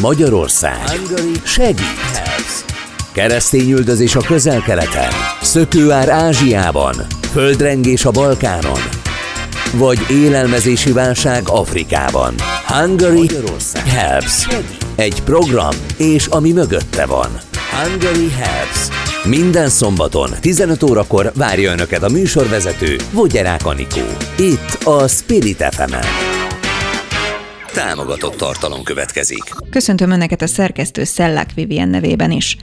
Magyarország. Segít. Keresztényüldözés a közel-keleten. Szökőár Ázsiában. Földrengés a Balkánon. Vagy élelmezési válság Afrikában. Hungary Helps. Egy program, és ami mögötte van. Hungary Helps. Minden szombaton 15 órakor várja Önöket a műsorvezető Vogyerák Anikó. Itt a Spirit fm -en. Támogatott tartalom következik. Köszöntöm Önöket a szerkesztő Szellák Vivien nevében is.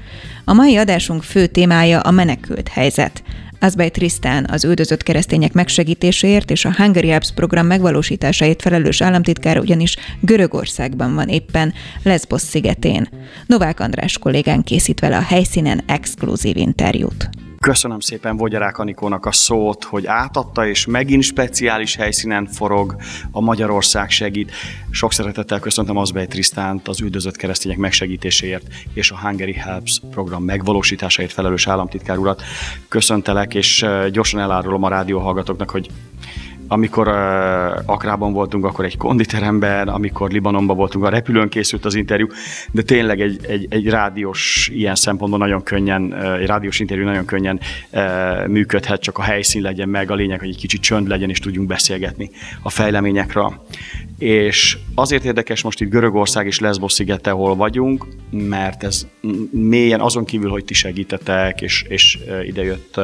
A mai adásunk fő témája a menekült helyzet. Azbej Trisztán az üldözött keresztények megsegítéséért és a Hungary Apps program megvalósításáért felelős államtitkár ugyanis Görögországban van éppen Lesbos szigetén. Novák András kollégán készít vele a helyszínen exkluzív interjút. Köszönöm szépen Vogyarák Anikónak a szót, hogy átadta, és megint speciális helyszínen forog a Magyarország segít. Sok szeretettel köszöntöm Azbej Trisztánt az üldözött keresztények megsegítéséért és a Hungary Helps program megvalósításáért felelős államtitkár urat. Köszöntelek, és gyorsan elárulom a rádióhallgatóknak, hogy amikor uh, Akrában voltunk, akkor egy konditeremben, amikor Libanonban voltunk, a repülőn készült az interjú, de tényleg egy, egy, egy rádiós ilyen szempontból nagyon könnyen, egy rádiós interjú nagyon könnyen uh, működhet, csak a helyszín legyen meg, a lényeg, hogy egy kicsit csönd legyen, és tudjunk beszélgetni a fejleményekről. És azért érdekes most itt Görögország és Lesbos szigete, hol vagyunk, mert ez mélyen azon kívül, hogy ti segítetek, és, és idejött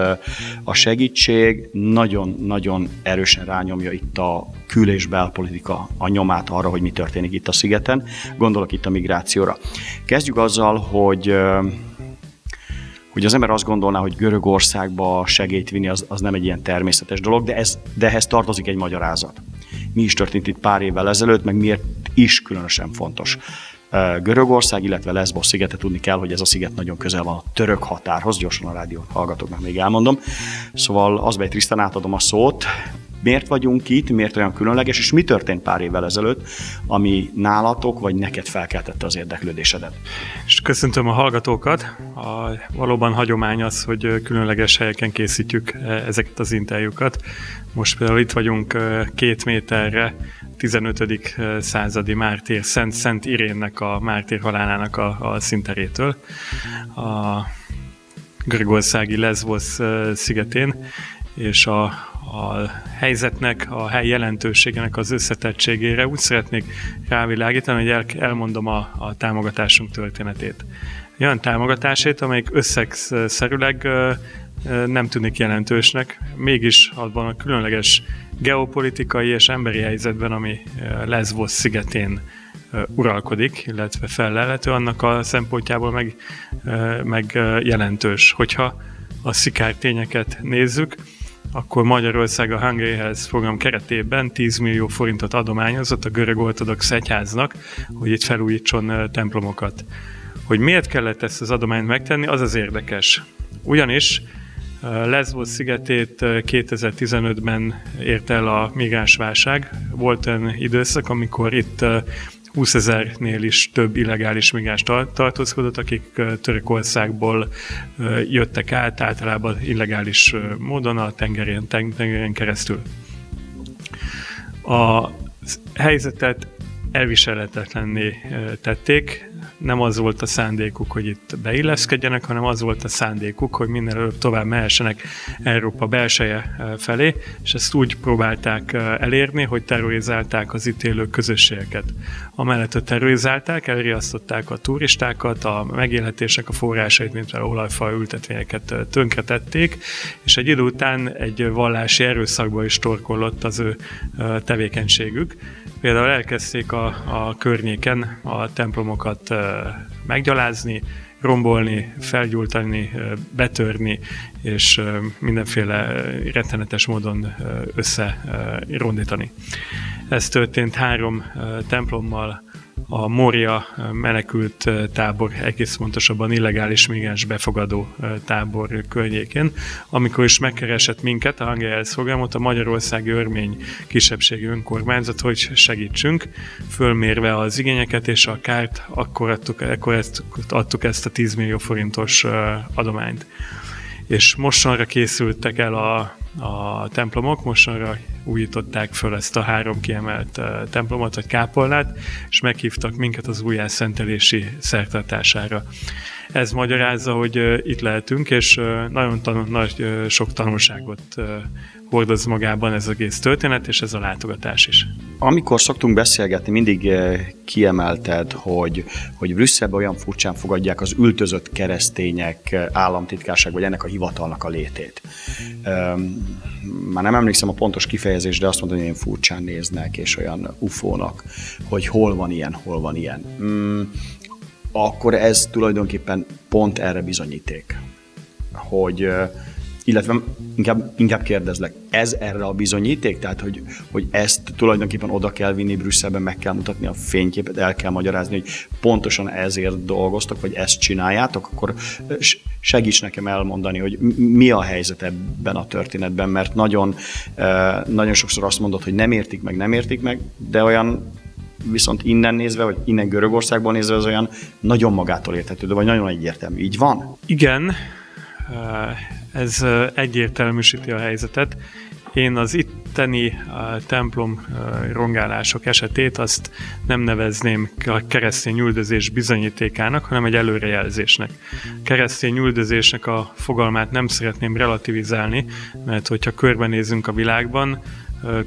a segítség, nagyon-nagyon erősen rányomja itt a kül- és belpolitika a nyomát arra, hogy mi történik itt a szigeten. Gondolok itt a migrációra. Kezdjük azzal, hogy hogy az ember azt gondolná, hogy Görögországba segélyt vinni, az, az nem egy ilyen természetes dolog, de, ez, de ehhez tartozik egy magyarázat. Mi is történt itt pár évvel ezelőtt, meg miért is különösen fontos. Görögország, illetve Lesbos szigete tudni kell, hogy ez a sziget nagyon közel van a török határhoz, gyorsan a rádió hallgatóknak még elmondom. Szóval az Trisztán átadom a szót, miért vagyunk itt, miért olyan különleges, és mi történt pár évvel ezelőtt, ami nálatok vagy neked felkeltette az érdeklődésedet. És köszöntöm a hallgatókat. A, valóban hagyomány az, hogy különleges helyeken készítjük ezeket az interjúkat. Most például itt vagyunk két méterre 15. E, századi mártír, Szent, Szent Irénnek a mártír halálának a, a szinterétől. A Görögországi Lesbos szigetén, és a, a helyzetnek, a hely jelentőségének az összetettségére úgy szeretnék rávilágítani, hogy el, elmondom a, a támogatásunk történetét. Olyan támogatásét, amelyik összegszerűleg nem tűnik jelentősnek, mégis abban a különleges geopolitikai és emberi helyzetben, ami Lesbos szigetén uralkodik, illetve felelhető, annak a szempontjából meg, meg jelentős. Hogyha a szikártényeket nézzük, akkor Magyarország a Hungary Health program keretében 10 millió forintot adományozott a görög ortodox egyháznak, hogy itt felújítson templomokat. Hogy miért kellett ezt az adományt megtenni, az az érdekes. Ugyanis Lesbos szigetét 2015-ben ért el a migránsválság. Volt olyan időszak, amikor itt 20 ezernél is több illegális migráns tartózkodott, akik Törökországból jöttek át, általában illegális módon a tengerén, tengerén keresztül. A helyzetet elviselhetetlenné tették, nem az volt a szándékuk, hogy itt beilleszkedjenek, hanem az volt a szándékuk, hogy minél előbb tovább mehessenek Európa belseje felé, és ezt úgy próbálták elérni, hogy terrorizálták az itt élő közösségeket. Amellett, hogy terrorizálták, elriasztották a turistákat, a megélhetések a forrásait, mint a olajfa ültetvényeket tönkretették, és egy idő után egy vallási erőszakba is torkollott az ő tevékenységük. Például elkezdték a, a környéken a templomokat meggyalázni, rombolni, felgyújtani, betörni, és mindenféle rettenetes módon összerondítani. Ez történt három templommal, a Moria menekült tábor, egész pontosabban illegális migráns befogadó tábor környékén, amikor is megkeresett minket, a Hangelyelsz programot, a Magyarországi Örmény kisebbségi önkormányzat, hogy segítsünk, fölmérve az igényeket és a kárt, akkor adtuk, akkor adtuk ezt a 10 millió forintos adományt. És mostanra készültek el a, a templomok, mostanra újították föl ezt a három kiemelt templomot, vagy kápolnát, és meghívtak minket az újjászentelési szertartására. Ez magyarázza, hogy itt lehetünk, és nagyon tanul, nagy, sok tanulságot hordoz magában ez egész történet, és ez a látogatás is. Amikor szoktunk beszélgetni, mindig kiemelted, hogy, hogy Brüsszelben olyan furcsán fogadják az ültözött keresztények államtitkárság, vagy ennek a hivatalnak a létét. Már nem emlékszem a pontos kifejezés, de azt mondom, hogy ilyen furcsán néznek, és olyan ufónak, hogy hol van ilyen, hol van ilyen. Mm, akkor ez tulajdonképpen pont erre bizonyíték, hogy illetve inkább, inkább kérdezlek, ez erre a bizonyíték? Tehát, hogy, hogy ezt tulajdonképpen oda kell vinni Brüsszelben, meg kell mutatni a fényképet, el kell magyarázni, hogy pontosan ezért dolgoztok, vagy ezt csináljátok, akkor segíts nekem elmondani, hogy mi a helyzet ebben a történetben, mert nagyon, nagyon sokszor azt mondod, hogy nem értik meg, nem értik meg, de olyan viszont innen nézve, vagy innen Görögországból nézve az olyan nagyon magától érthető, vagy nagyon egyértelmű. Így van? Igen, ez egyértelműsíti a helyzetet. Én az itteni templom rongálások esetét azt nem nevezném a keresztény üldözés bizonyítékának, hanem egy előrejelzésnek. Keresztény üldözésnek a fogalmát nem szeretném relativizálni, mert hogyha körbenézünk a világban,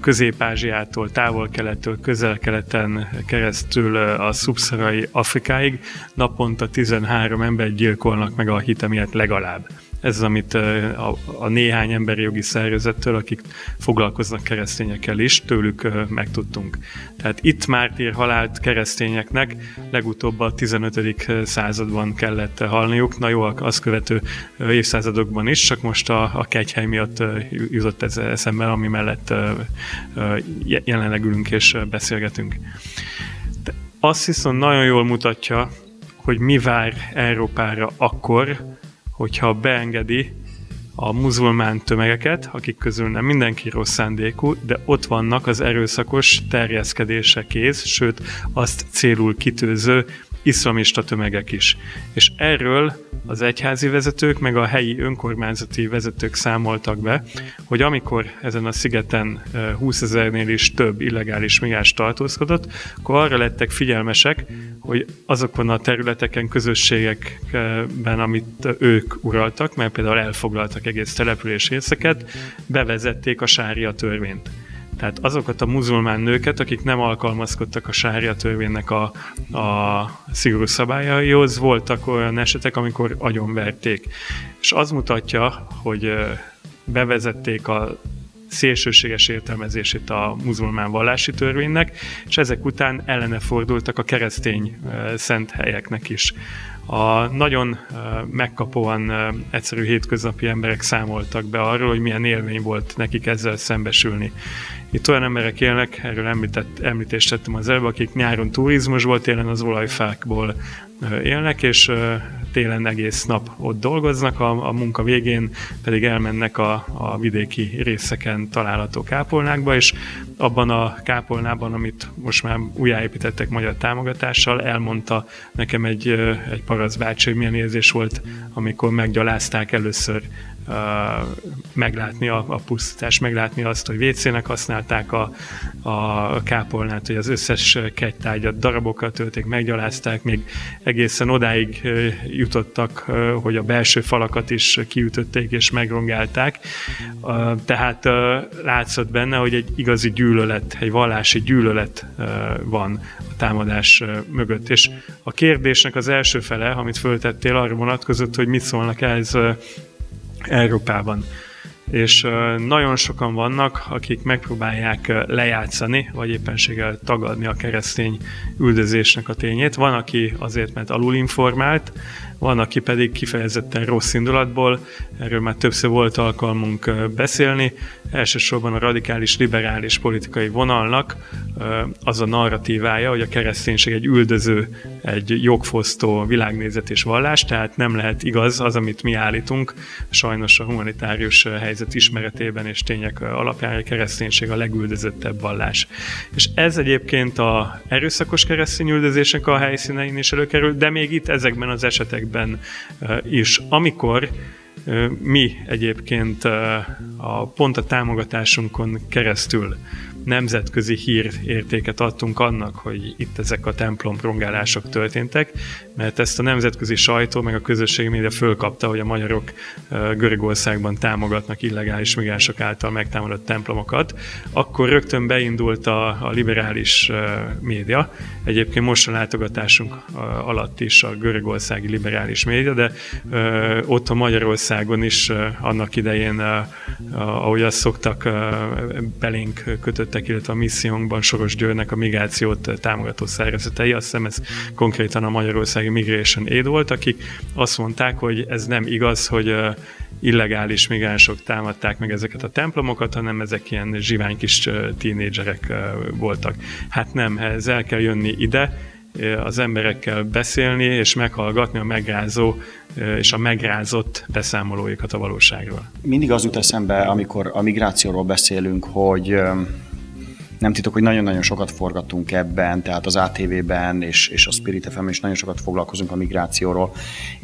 Közép-Ázsiától, távol-kelettől, közel-keleten keresztül a szubszarai Afrikáig naponta 13 ember gyilkolnak meg a hite miatt legalább. Ez az, amit a, a néhány emberi jogi szervezettől, akik foglalkoznak keresztényekkel is, tőlük megtudtunk. Tehát itt mártír halált keresztényeknek legutóbb a 15. században kellett halniuk, na jó, az követő évszázadokban is, csak most a, a kegyhely miatt jutott ez eszembe, ami mellett jelenleg ülünk és beszélgetünk. De azt viszont nagyon jól mutatja, hogy mi vár Európára akkor, hogyha beengedi a muzulmán tömegeket, akik közül nem mindenki rossz szándékú, de ott vannak az erőszakos terjeszkedése kész, sőt azt célul kitőző iszlamista tömegek is. És erről az egyházi vezetők, meg a helyi önkormányzati vezetők számoltak be, hogy amikor ezen a szigeten 20 ezernél is több illegális migráns tartózkodott, akkor arra lettek figyelmesek, hogy azokon a területeken, közösségekben, amit ők uraltak, mert például elfoglaltak egész település részeket, bevezették a sária törvényt. Tehát azokat a muzulmán nőket, akik nem alkalmazkodtak a sárja törvénynek a, a szigorú szabályaihoz, voltak olyan esetek, amikor agyonverték. És az mutatja, hogy bevezették a szélsőséges értelmezését a muzulmán vallási törvénynek, és ezek után ellene fordultak a keresztény szent helyeknek is. A nagyon megkapóan egyszerű hétköznapi emberek számoltak be arról, hogy milyen élmény volt nekik ezzel szembesülni. Itt olyan emberek élnek, erről említett, említést tettem az előbb, akik nyáron turizmusból, télen az olajfákból élnek, és télen egész nap ott dolgoznak, a, a munka végén pedig elmennek a, a vidéki részeken található kápolnákba, és abban a kápolnában, amit most már újjáépítettek magyar támogatással, elmondta nekem egy, egy paraszbácsi, hogy milyen érzés volt, amikor meggyalázták először meglátni a, a pusztítást, meglátni azt, hogy WC-nek használták a, a kápolnát, hogy az összes kegytárgyat, darabokat tölték, meggyalázták, még egészen odáig jutottak, hogy a belső falakat is kiütötték és megrongálták. Tehát látszott benne, hogy egy igazi gyűlölet, egy vallási gyűlölet van a támadás mögött. És a kérdésnek az első fele, amit föltettél, arra vonatkozott, hogy mit szólnak ez Európában. És nagyon sokan vannak, akik megpróbálják lejátszani, vagy éppenséggel tagadni a keresztény üldözésnek a tényét. Van, aki azért, mert alulinformált, van, aki pedig kifejezetten rossz indulatból, erről már többször volt alkalmunk beszélni, elsősorban a radikális liberális politikai vonalnak az a narratívája, hogy a kereszténység egy üldöző, egy jogfosztó világnézet és vallás, tehát nem lehet igaz az, amit mi állítunk. Sajnos a humanitárius helyzet ismeretében és tények alapján a kereszténység a legüldözöttebb vallás. És ez egyébként a erőszakos keresztény üldözésnek a helyszínein is előkerül, de még itt ezekben az esetekben is. Amikor Mi egyébként a pont a támogatásunkon keresztül nemzetközi hírértéket adtunk annak, hogy itt ezek a templom prongálások történtek, mert ezt a nemzetközi sajtó meg a közösségi média fölkapta, hogy a magyarok Görögországban támogatnak illegális migránsok által megtámadott templomokat, akkor rögtön beindult a, a liberális média. Egyébként most a látogatásunk alatt is a görögországi liberális média, de ott a Magyarországon is annak idején, ahogy azt szoktak, belénk kötöttek, illetve a missziónkban Soros Győrnek a migrációt támogató szervezetei, azt hiszem ez konkrétan a Magyarországi Migration Aid volt, akik azt mondták, hogy ez nem igaz, hogy illegális migránsok támadták meg ezeket a templomokat, hanem ezek ilyen zsivány kis tínédzserek voltak. Hát nem, ez el kell jönni ide, az emberekkel beszélni és meghallgatni a megrázó és a megrázott beszámolóikat a valóságról. Mindig az jut eszembe, amikor a migrációról beszélünk, hogy nem titok, hogy nagyon-nagyon sokat forgattunk ebben, tehát az ATV-ben és, és a Spirit fm is nagyon sokat foglalkozunk a migrációról,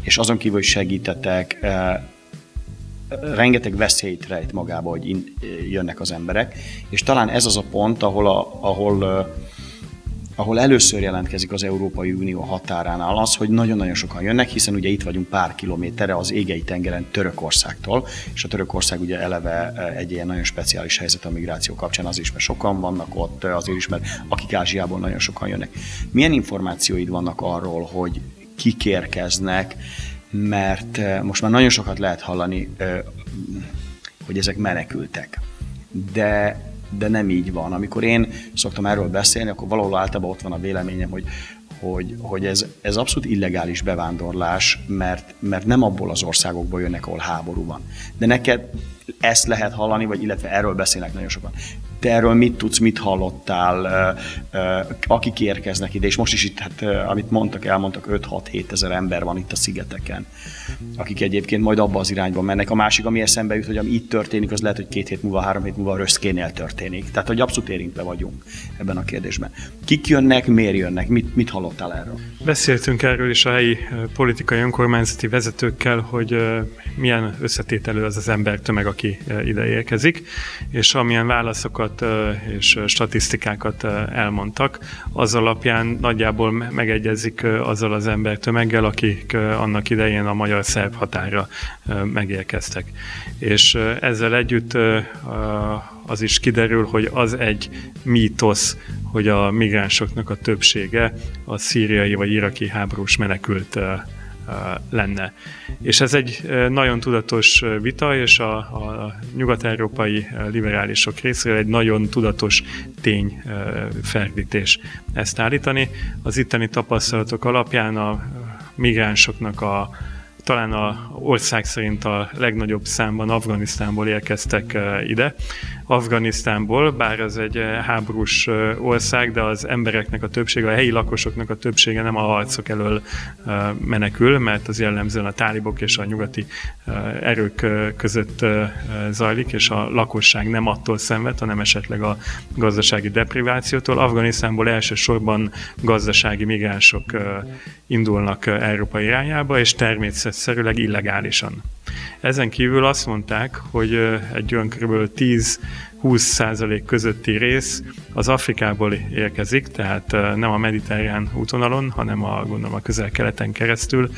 és azon kívül, hogy segítetek, eh, rengeteg veszélyt rejt magába, hogy in, jönnek az emberek, és talán ez az a pont, ahol, a, ahol eh, ahol először jelentkezik az Európai Unió határánál az, hogy nagyon-nagyon sokan jönnek, hiszen ugye itt vagyunk pár kilométerre az égei tengeren Törökországtól, és a Törökország ugye eleve eh, egy ilyen nagyon speciális helyzet a migráció kapcsán, az is, mert sokan vannak ott, eh, azért is, mert akik Ázsiából nagyon sokan jönnek. Milyen információid vannak arról, hogy kik érkeznek, mert eh, most már nagyon sokat lehet hallani, hogy ezek menekültek. De de nem így van. Amikor én szoktam erről beszélni, akkor valahol általában ott van a véleményem, hogy hogy, hogy ez, ez abszolút illegális bevándorlás, mert, mert nem abból az országokból jönnek, ahol háború van. De neked ezt lehet hallani, vagy illetve erről beszélnek nagyon sokan. Te erről mit tudsz, mit hallottál, akik érkeznek ide, és most is itt, hát, amit mondtak, elmondtak, 5-6-7 ezer ember van itt a szigeteken, akik egyébként majd abba az irányba mennek. A másik, ami eszembe jut, hogy ami itt történik, az lehet, hogy két hét múlva, három hét múlva a Röszkénél történik. Tehát, hogy abszolút érintve vagyunk ebben a kérdésben. Kik jönnek, miért jönnek, mit, mit hallottál erről? Beszéltünk erről is a helyi politikai önkormányzati vezetőkkel, hogy milyen összetételű az az embertömeg, aki ide érkezik, és amilyen válaszokat és statisztikákat elmondtak, az alapján nagyjából megegyezik azzal az embertömeggel, akik annak idején a magyar-szerb határa megérkeztek. És ezzel együtt az is kiderül, hogy az egy mítosz, hogy a migránsoknak a többsége a szíriai vagy iraki háborús menekült lenne. És ez egy nagyon tudatos vita, és a, a nyugat-európai liberálisok részéről egy nagyon tudatos tény ferdítés ezt állítani. Az itteni tapasztalatok alapján a migránsoknak a talán a ország szerint a legnagyobb számban Afganisztánból érkeztek ide. Afganisztánból, bár ez egy háborús ország, de az embereknek a többsége, a helyi lakosoknak a többsége nem a harcok elől menekül, mert az jellemzően a tálibok és a nyugati erők között zajlik, és a lakosság nem attól szenved, hanem esetleg a gazdasági deprivációtól. Afganisztánból elsősorban gazdasági migránsok indulnak Európa irányába, és természetszerűleg illegálisan. Ezen kívül azt mondták, hogy egy olyan kb. 10-20 százalék közötti rész az Afrikából érkezik, tehát nem a mediterrán útvonalon, hanem a, gondolom a közel-keleten keresztül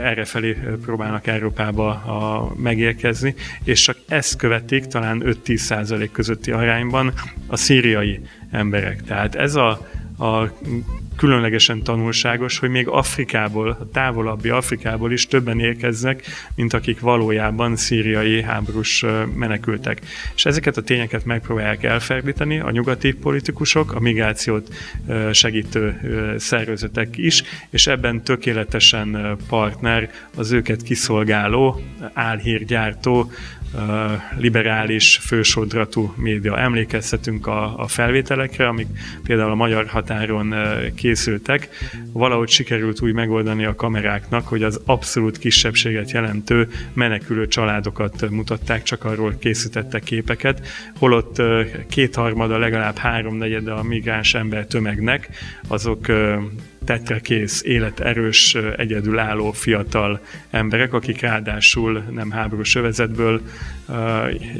erre felé próbálnak Európába a, megérkezni, és csak ezt követik talán 5-10 százalék közötti arányban a szíriai emberek. Tehát ez a a különlegesen tanulságos, hogy még Afrikából, a távolabbi Afrikából is többen érkeznek, mint akik valójában szíriai háborús menekültek. És ezeket a tényeket megpróbálják elferdíteni a nyugati politikusok, a migrációt segítő szervezetek is, és ebben tökéletesen partner az őket kiszolgáló, álhírgyártó, liberális, fősodratú média. Emlékezhetünk a, a felvételekre, amik például a magyar határon készültek. Valahogy sikerült úgy megoldani a kameráknak, hogy az abszolút kisebbséget jelentő menekülő családokat mutatták, csak arról készítettek képeket, holott kétharmada, legalább háromnegyede a migráns ember tömegnek, azok tetre kész, életerős, egyedülálló fiatal emberek, akik ráadásul nem háborús övezetből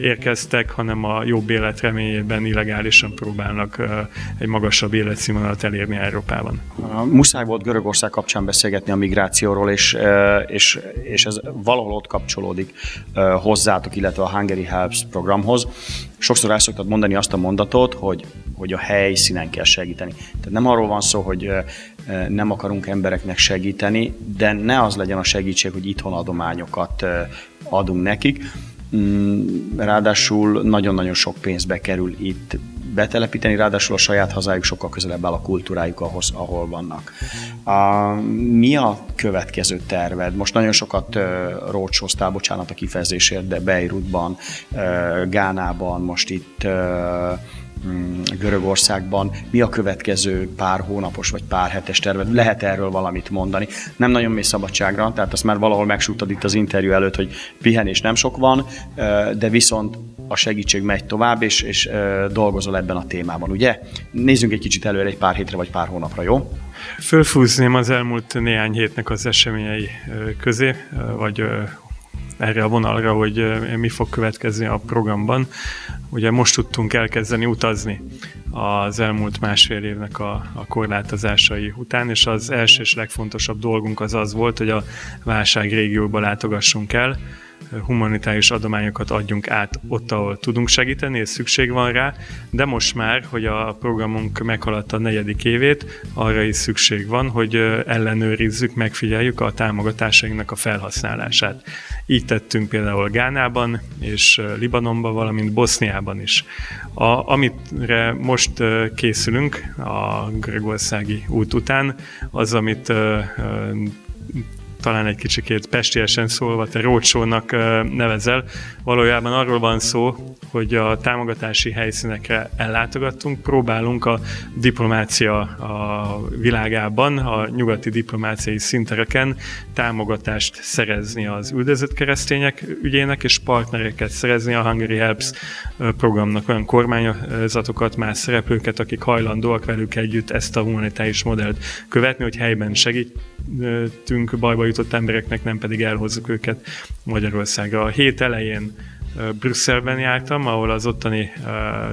érkeztek, hanem a jobb élet reményében illegálisan próbálnak egy magasabb életszínvonalat elérni Európában. Muszáj volt Görögország kapcsán beszélgetni a migrációról, és, és, és ez valahol ott kapcsolódik hozzátok, illetve a Hungary Helps programhoz. Sokszor el szoktad mondani azt a mondatot, hogy, hogy a helyszínen kell segíteni. Tehát nem arról van szó, hogy nem akarunk embereknek segíteni, de ne az legyen a segítség, hogy itthon adományokat adunk nekik. Mm, ráadásul nagyon-nagyon sok pénzbe kerül itt betelepíteni, ráadásul a saját hazájuk sokkal közelebb áll a kultúrájuk ahhoz, ahol vannak. A, mi a következő terved? Most nagyon sokat uh, rócsoztál, bocsánat a kifejezésért, de Beirutban, uh, Gánában, most itt uh, Görögországban. Mi a következő pár hónapos vagy pár hetes terved? Lehet erről valamit mondani? Nem nagyon mély szabadságra, tehát azt már valahol megsúgtad itt az interjú előtt, hogy pihenés nem sok van, de viszont a segítség megy tovább, és, és dolgozol ebben a témában, ugye? Nézzünk egy kicsit előre egy pár hétre vagy pár hónapra, jó? Fölfúzném az elmúlt néhány hétnek az eseményei közé, vagy erre a vonalra, hogy mi fog következni a programban. Ugye most tudtunk elkezdeni utazni az elmúlt másfél évnek a, a korlátozásai után, és az első és legfontosabb dolgunk az az volt, hogy a válság régióba látogassunk el, humanitárius adományokat adjunk át ott, ahol tudunk segíteni, és szükség van rá, de most már, hogy a programunk meghaladta a negyedik évét, arra is szükség van, hogy ellenőrizzük, megfigyeljük a támogatásainknak a felhasználását. Így tettünk például Gánában és Libanonban, valamint Boszniában is. A, amire most készülünk a görögországi út után, az, amit talán egy kicsikét pestiesen szólva, te rócsónak nevezel. Valójában arról van szó, hogy a támogatási helyszínekre ellátogattunk, próbálunk a diplomácia a világában, a nyugati diplomáciai szintereken támogatást szerezni az üldözött keresztények ügyének, és partnereket szerezni a Hungary Helps programnak, olyan kormányzatokat, más szereplőket, akik hajlandóak velük együtt ezt a humanitárius modellt követni, hogy helyben segítünk bajba jutott embereknek, nem pedig elhozzuk őket Magyarországra. A hét elején Brüsszelben jártam, ahol az ottani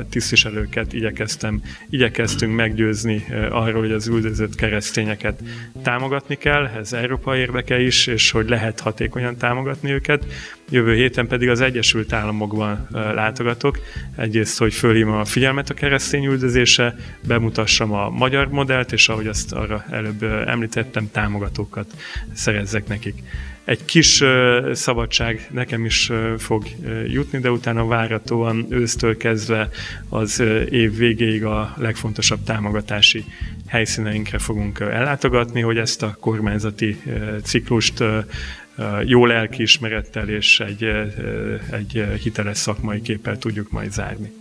tisztviselőket igyekeztem, igyekeztünk meggyőzni arról, hogy az üldözött keresztényeket támogatni kell, ez Európa érdeke is, és hogy lehet hatékonyan támogatni őket. Jövő héten pedig az Egyesült Államokban látogatok. Egyrészt, hogy fölhívom a figyelmet a keresztény üldözése, bemutassam a magyar modellt, és ahogy azt arra előbb említettem, támogatókat szerezzek nekik egy kis szabadság nekem is fog jutni, de utána váratóan ősztől kezdve az év végéig a legfontosabb támogatási helyszíneinkre fogunk ellátogatni, hogy ezt a kormányzati ciklust jó lelkiismerettel és egy, egy hiteles szakmai képpel tudjuk majd zárni.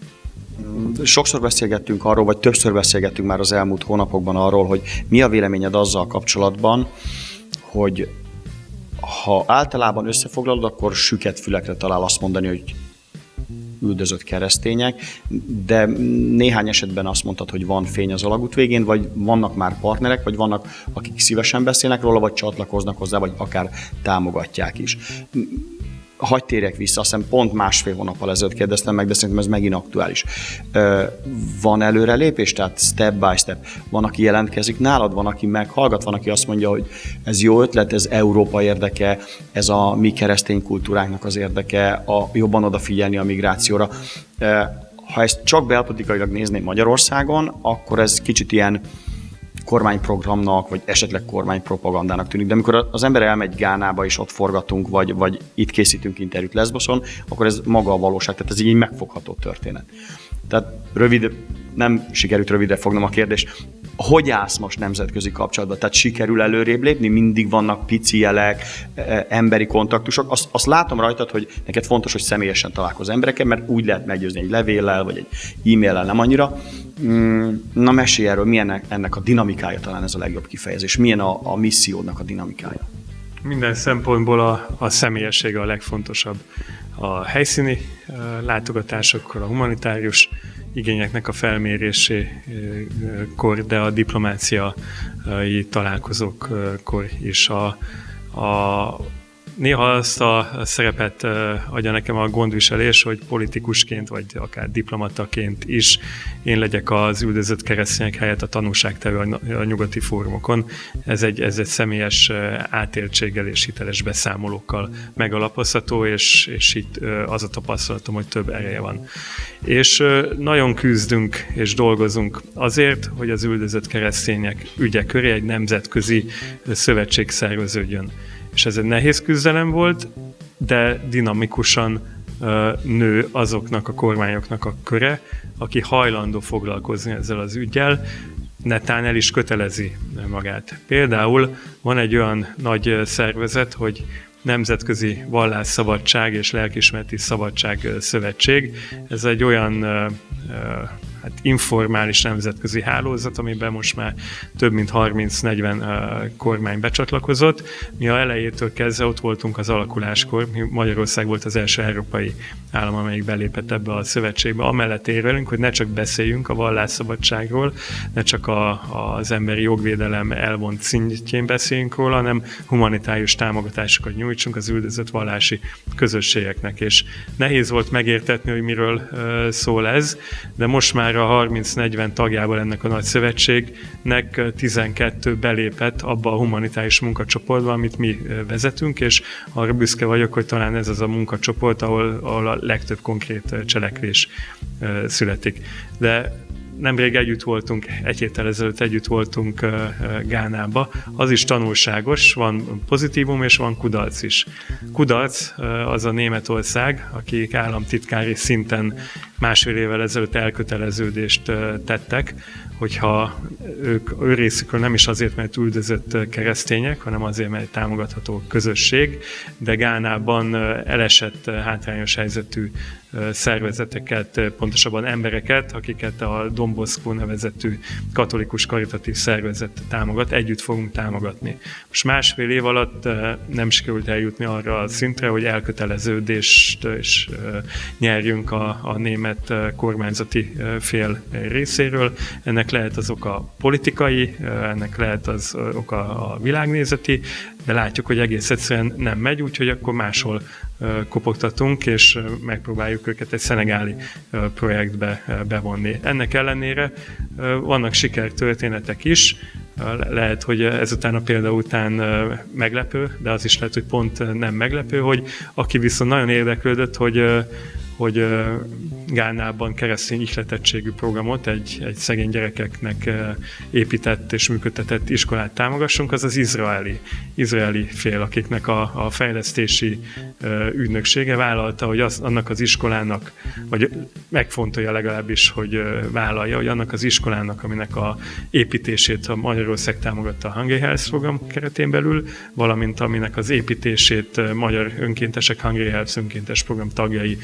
Sokszor beszélgettünk arról, vagy többször beszélgettünk már az elmúlt hónapokban arról, hogy mi a véleményed azzal kapcsolatban, hogy ha általában összefoglalod, akkor süket fülekre talál azt mondani, hogy üldözött keresztények, de néhány esetben azt mondtad, hogy van fény az alagút végén, vagy vannak már partnerek, vagy vannak, akik szívesen beszélnek róla, vagy csatlakoznak hozzá, vagy akár támogatják is hagy térjek vissza, azt hiszem pont másfél hónappal ezelőtt kérdeztem meg, de szerintem ez megint aktuális. Van előrelépés, tehát step by step. Van, aki jelentkezik nálad, van, aki meghallgat, van, aki azt mondja, hogy ez jó ötlet, ez Európa érdeke, ez a mi keresztény kultúránknak az érdeke, a jobban odafigyelni a migrációra. Ha ezt csak belpolitikailag nézném Magyarországon, akkor ez kicsit ilyen kormányprogramnak, vagy esetleg kormánypropagandának tűnik, de amikor az ember elmegy Gánába, és ott forgatunk, vagy, vagy itt készítünk interjút Lesboson, akkor ez maga a valóság, tehát ez így megfogható történet. Tehát rövid, nem sikerült rövidre fognom a kérdést. Hogy állsz most nemzetközi kapcsolatban? Tehát sikerül előrébb lépni? Mindig vannak pici jelek, e, e, emberi kontaktusok. Azt, azt látom rajtad, hogy neked fontos, hogy személyesen találkozz emberekkel, mert úgy lehet meggyőzni egy levéllel, vagy egy e-maillel, nem annyira. Mm, na mesélj erről, milyen ennek a dinamikája talán ez a legjobb kifejezés. Milyen a, a missziódnak a dinamikája? Minden szempontból a, a személyessége a legfontosabb. A helyszíni látogatásokkal, a humanitárius igényeknek a felmérésékor, de a diplomáciai találkozókkor is a, a néha azt a szerepet adja nekem a gondviselés, hogy politikusként, vagy akár diplomataként is én legyek az üldözött keresztények helyett a tanúságtevő a nyugati fórumokon. Ez egy, ez egy személyes átéltséggel és hiteles beszámolókkal megalapozható, és, és itt az a tapasztalatom, hogy több ereje van. És nagyon küzdünk és dolgozunk azért, hogy az üldözött keresztények ügye köré egy nemzetközi szövetség szerveződjön és ez egy nehéz küzdelem volt, de dinamikusan nő azoknak a kormányoknak a köre, aki hajlandó foglalkozni ezzel az ügyel, netán el is kötelezi magát. Például van egy olyan nagy szervezet, hogy Nemzetközi Vallásszabadság és Lelkismereti Szabadság Szövetség. Ez egy olyan hát informális nemzetközi hálózat, amiben most már több mint 30-40 kormány becsatlakozott. Mi a elejétől kezdve ott voltunk az alakuláskor, Magyarország volt az első európai állam, amelyik belépett ebbe a szövetségbe. Amellett érvelünk, hogy ne csak beszéljünk a vallásszabadságról, ne csak a, az emberi jogvédelem elvont szintjén beszéljünk róla, hanem humanitárius támogatásokat nyújtsunk az üldözött vallási közösségeknek. És nehéz volt megértetni, hogy miről szól ez, de most már a 30-40 tagjával ennek a nagy szövetségnek 12 belépett abba a humanitárius munkacsoportba, amit mi vezetünk, és arra büszke vagyok, hogy talán ez az a munkacsoport, ahol, ahol a legtöbb konkrét cselekvés születik. De nemrég együtt voltunk, egy héttel ezelőtt együtt voltunk Gánába. Az is tanulságos, van pozitívum és van kudarc is. Kudarc az a Németország, akik államtitkári szinten másfél évvel ezelőtt elköteleződést tettek, hogyha ők ő részükről nem is azért, mert üldözött keresztények, hanem azért, mert támogatható közösség, de Gánában elesett hátrányos helyzetű szervezeteket, pontosabban embereket, akiket a Domboszkó nevezetű katolikus karitatív szervezet támogat, együtt fogunk támogatni. Most másfél év alatt nem sikerült eljutni arra a szintre, hogy elköteleződést is nyerjünk a, a német kormányzati fél részéről. Ennek lehet az oka politikai, ennek lehet az oka a világnézeti, de látjuk, hogy egész egyszerűen nem megy, úgyhogy akkor máshol kopogtatunk, és megpróbáljuk őket egy szenegáli projektbe bevonni. Ennek ellenére vannak sikertörténetek is, lehet, hogy ezután a példa után meglepő, de az is lehet, hogy pont nem meglepő, hogy aki viszont nagyon érdeklődött, hogy hogy Gánában keresztény ihletettségű programot, egy, egy szegény gyerekeknek épített és működtetett iskolát támogassunk, az az izraeli, izraeli fél, akiknek a, a fejlesztési ügynöksége vállalta, hogy az, annak az iskolának, vagy megfontolja legalábbis, hogy vállalja, hogy annak az iskolának, aminek a építését a Magyarország támogatta a Hungry Health program keretén belül, valamint aminek az építését magyar önkéntesek, Hungry Health önkéntes program tagjai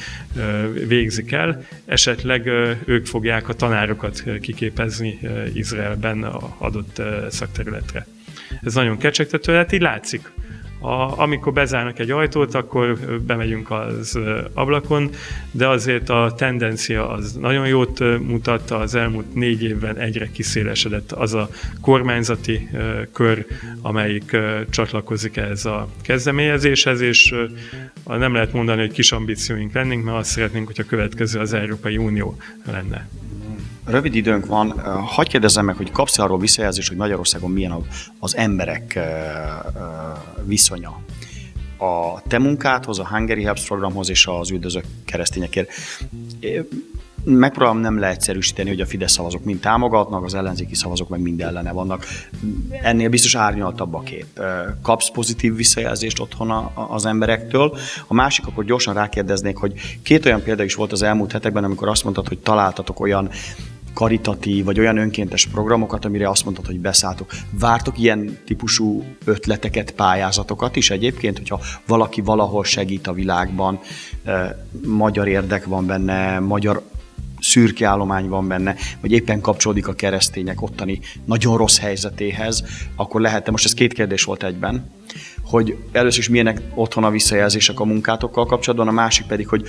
végzik el, esetleg ők fogják a tanárokat kiképezni Izraelben adott szakterületre. Ez nagyon kecsegtető, hát így látszik, a, amikor bezárnak egy ajtót, akkor bemegyünk az ablakon, de azért a tendencia az nagyon jót mutatta, az elmúlt négy évben egyre kiszélesedett az a kormányzati kör, amelyik csatlakozik ehhez a kezdeményezéshez, és nem lehet mondani, hogy kis ambícióink lennénk, mert azt szeretnénk, hogy a következő az Európai Unió lenne. Rövid időnk van. Hagyj kérdezzem meg, hogy kapsz arról visszajelzést, hogy Magyarországon milyen az emberek viszonya a te munkádhoz, a Hungary Helps programhoz és az üldözők keresztényekért. Megpróbálom nem leegyszerűsíteni, hogy a Fidesz szavazók mind támogatnak, az ellenzéki szavazók meg mind ellene vannak. Ennél biztos árnyaltabb a kép. Kapsz pozitív visszajelzést otthon az emberektől. A másik, akkor gyorsan rákérdeznék, hogy két olyan példa is volt az elmúlt hetekben, amikor azt mondtad, hogy találtatok olyan karitatív, vagy olyan önkéntes programokat, amire azt mondtad, hogy beszálltok. Vártok ilyen típusú ötleteket, pályázatokat is egyébként, hogyha valaki valahol segít a világban, magyar érdek van benne, magyar szürke állomány van benne, vagy éppen kapcsolódik a keresztények ottani nagyon rossz helyzetéhez, akkor lehet, most ez két kérdés volt egyben, hogy először is milyenek otthon a visszajelzések a munkátokkal kapcsolatban, a másik pedig, hogy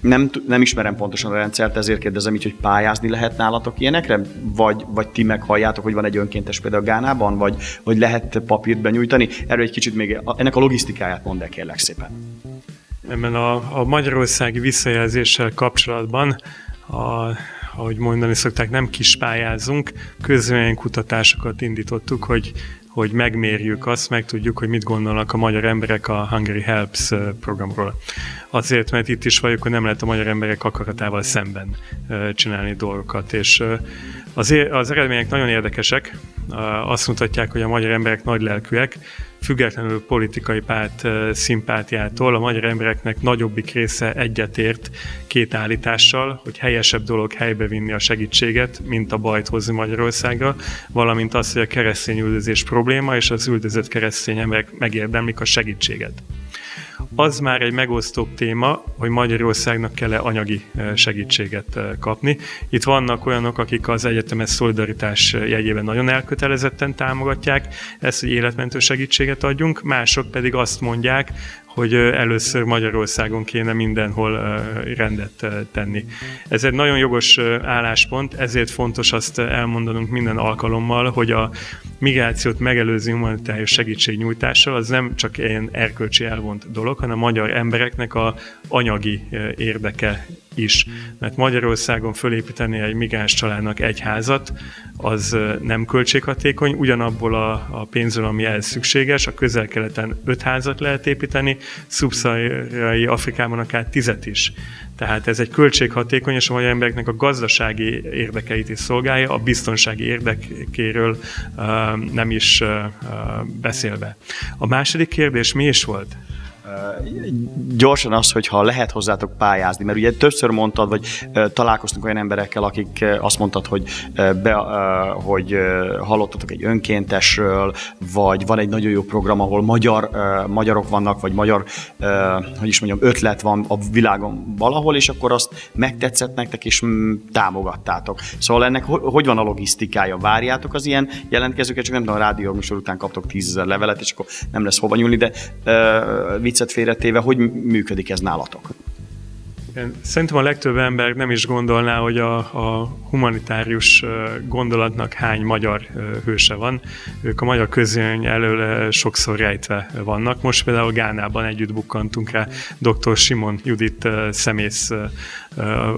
nem, nem ismerem pontosan a rendszert, ezért kérdezem így, hogy pályázni lehet nálatok ilyenekre? Vagy, vagy ti meghalljátok, hogy van egy önkéntes például Gánában, vagy, vagy lehet papírt benyújtani? Erről egy kicsit még ennek a logisztikáját mondd el kérlek szépen. Ebben a, a magyarországi visszajelzéssel kapcsolatban a, ahogy mondani szokták, nem kispályázunk, kutatásokat indítottuk, hogy hogy megmérjük azt, meg tudjuk, hogy mit gondolnak a magyar emberek a Hungary Helps programról. Azért, mert itt is vagyok, hogy nem lehet a magyar emberek akaratával szemben csinálni dolgokat, és az, az eredmények nagyon érdekesek, azt mutatják, hogy a magyar emberek nagy lelkűek, függetlenül politikai párt szimpátiától a magyar embereknek nagyobbik része egyetért két állítással, hogy helyesebb dolog helybe vinni a segítséget, mint a bajt hozni Magyarországra, valamint az, hogy a keresztény üldözés probléma, és az üldözött keresztény emberek megérdemlik a segítséget az már egy megosztóbb téma, hogy Magyarországnak kell-e anyagi segítséget kapni. Itt vannak olyanok, akik az egyetemes szolidaritás jegyében nagyon elkötelezetten támogatják ezt, hogy életmentő segítséget adjunk, mások pedig azt mondják, hogy először Magyarországon kéne mindenhol rendet tenni. Ez egy nagyon jogos álláspont, ezért fontos azt elmondanunk minden alkalommal, hogy a migrációt megelőző humanitárius segítségnyújtással az nem csak ilyen erkölcsi elvont dolog, hanem a magyar embereknek a anyagi érdeke is. Mert Magyarországon fölépíteni egy migráns családnak egy házat, az nem költséghatékony, ugyanabból a, a pénzről, ami ehhez szükséges, a közel-keleten öt házat lehet építeni, szubszaharai Afrikában akár tizet is. Tehát ez egy költséghatékony, és a magyar embereknek a gazdasági érdekeit is szolgálja, a biztonsági érdekéről uh, nem is uh, beszélve. A második kérdés mi is volt? Gyorsan az, hogy ha lehet hozzátok pályázni, mert ugye többször mondtad, vagy találkoztunk olyan emberekkel, akik azt mondtad, hogy, be, hogy hallottatok egy önkéntesről, vagy van egy nagyon jó program, ahol magyar, magyarok vannak, vagy magyar, hogy is mondjam, ötlet van a világon valahol, és akkor azt megtetszett nektek, és mm, támogattátok. Szóval ennek hogy van a logisztikája? Várjátok az ilyen jelentkezőket, csak nem tudom, a rádió után kaptok tízezer levelet, és akkor nem lesz hova nyúlni, de viccet félretéve, hogy működik ez nálatok? Szerintem a legtöbb ember nem is gondolná, hogy a, a humanitárius gondolatnak hány magyar hőse van. Ők a magyar közöny elől sokszor rejtve vannak. Most például Gánában együtt bukkantunk rá dr. Simon Judit szemész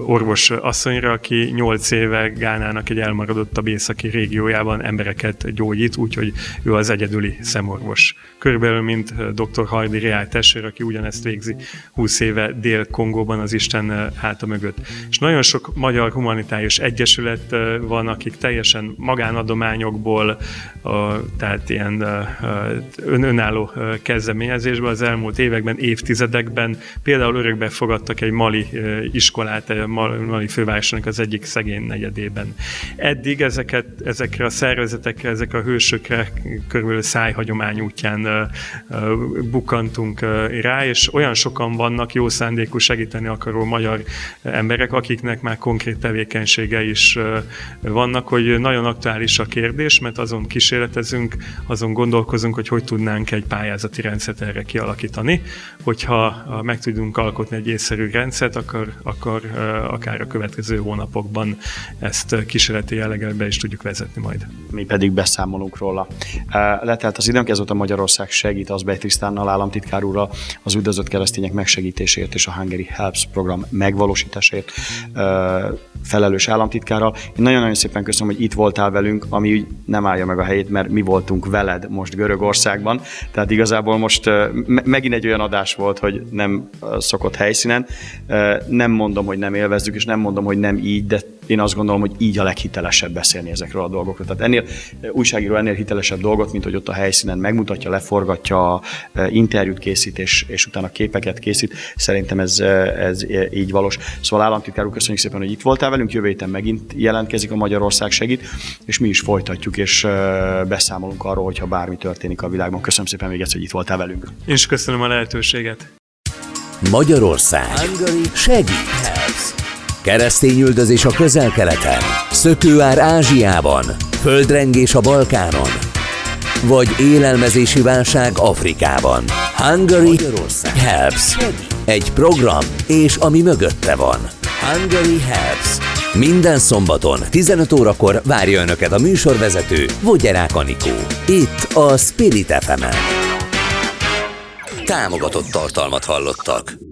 orvos asszonyra, aki 8 éve Gánának egy elmaradottabb északi régiójában embereket gyógyít, úgyhogy ő az egyedüli szemorvos. Körülbelül, mint dr. Hardi Reál testvér, aki ugyanezt végzi 20 éve Dél-Kongóban az Isten háta mögött. És nagyon sok magyar humanitárius egyesület van, akik teljesen magánadományokból, tehát ilyen ön, önálló kezdeményezésben az elmúlt években, évtizedekben például örökbe fogadtak egy mali iskolát, iskolát Mali fővárosnak az egyik szegény negyedében. Eddig ezeket, ezekre a szervezetekre, ezek a hősökre körülbelül szájhagyomány útján bukantunk rá, és olyan sokan vannak jó szándékú segíteni akaró magyar emberek, akiknek már konkrét tevékenysége is vannak, hogy nagyon aktuális a kérdés, mert azon kísérletezünk, azon gondolkozunk, hogy hogy tudnánk egy pályázati rendszert erre kialakítani. Hogyha meg tudunk alkotni egy észszerű rendszert, akkor, akkor akár a következő hónapokban ezt kísérleti jelleggel be is tudjuk vezetni majd. Mi pedig beszámolunk róla. Letelt az időnk, ez volt a Magyarország segít az Trisztánnal államtitkár úrral az üldözött keresztények megsegítésért és a Hungary Helps program megvalósításért felelős államtitkárral. Én nagyon-nagyon szépen köszönöm, hogy itt voltál velünk, ami nem állja meg a helyét, mert mi voltunk veled most Görögországban. Tehát igazából most megint egy olyan adás volt, hogy nem szokott helyszínen. Nem mondom, hogy nem élvezzük, és nem mondom, hogy nem így, de én azt gondolom, hogy így a leghitelesebb beszélni ezekről a dolgokról. Tehát ennél újságíró ennél hitelesebb dolgot, mint hogy ott a helyszínen megmutatja, leforgatja, interjút készít, és, és utána képeket készít. Szerintem ez, ez így valós. Szóval államtitkár úr, köszönjük szépen, hogy itt voltál velünk. Jövő héten megint jelentkezik a Magyarország segít, és mi is folytatjuk, és beszámolunk arról, hogyha bármi történik a világban. Köszönöm szépen még egyszer, hogy itt voltál velünk. Én is köszönöm a lehetőséget. Magyarország segít. Keresztényüldözés a közel-keleten, szökőár Ázsiában, földrengés a Balkánon, vagy élelmezési válság Afrikában. Hungary helps. Egy program, és ami mögötte van. Hungary Helps. Minden szombaton 15 órakor várja Önöket a műsorvezető Vogyerák Anikó. Itt a Spirit fm -en. Támogatott tartalmat hallottak.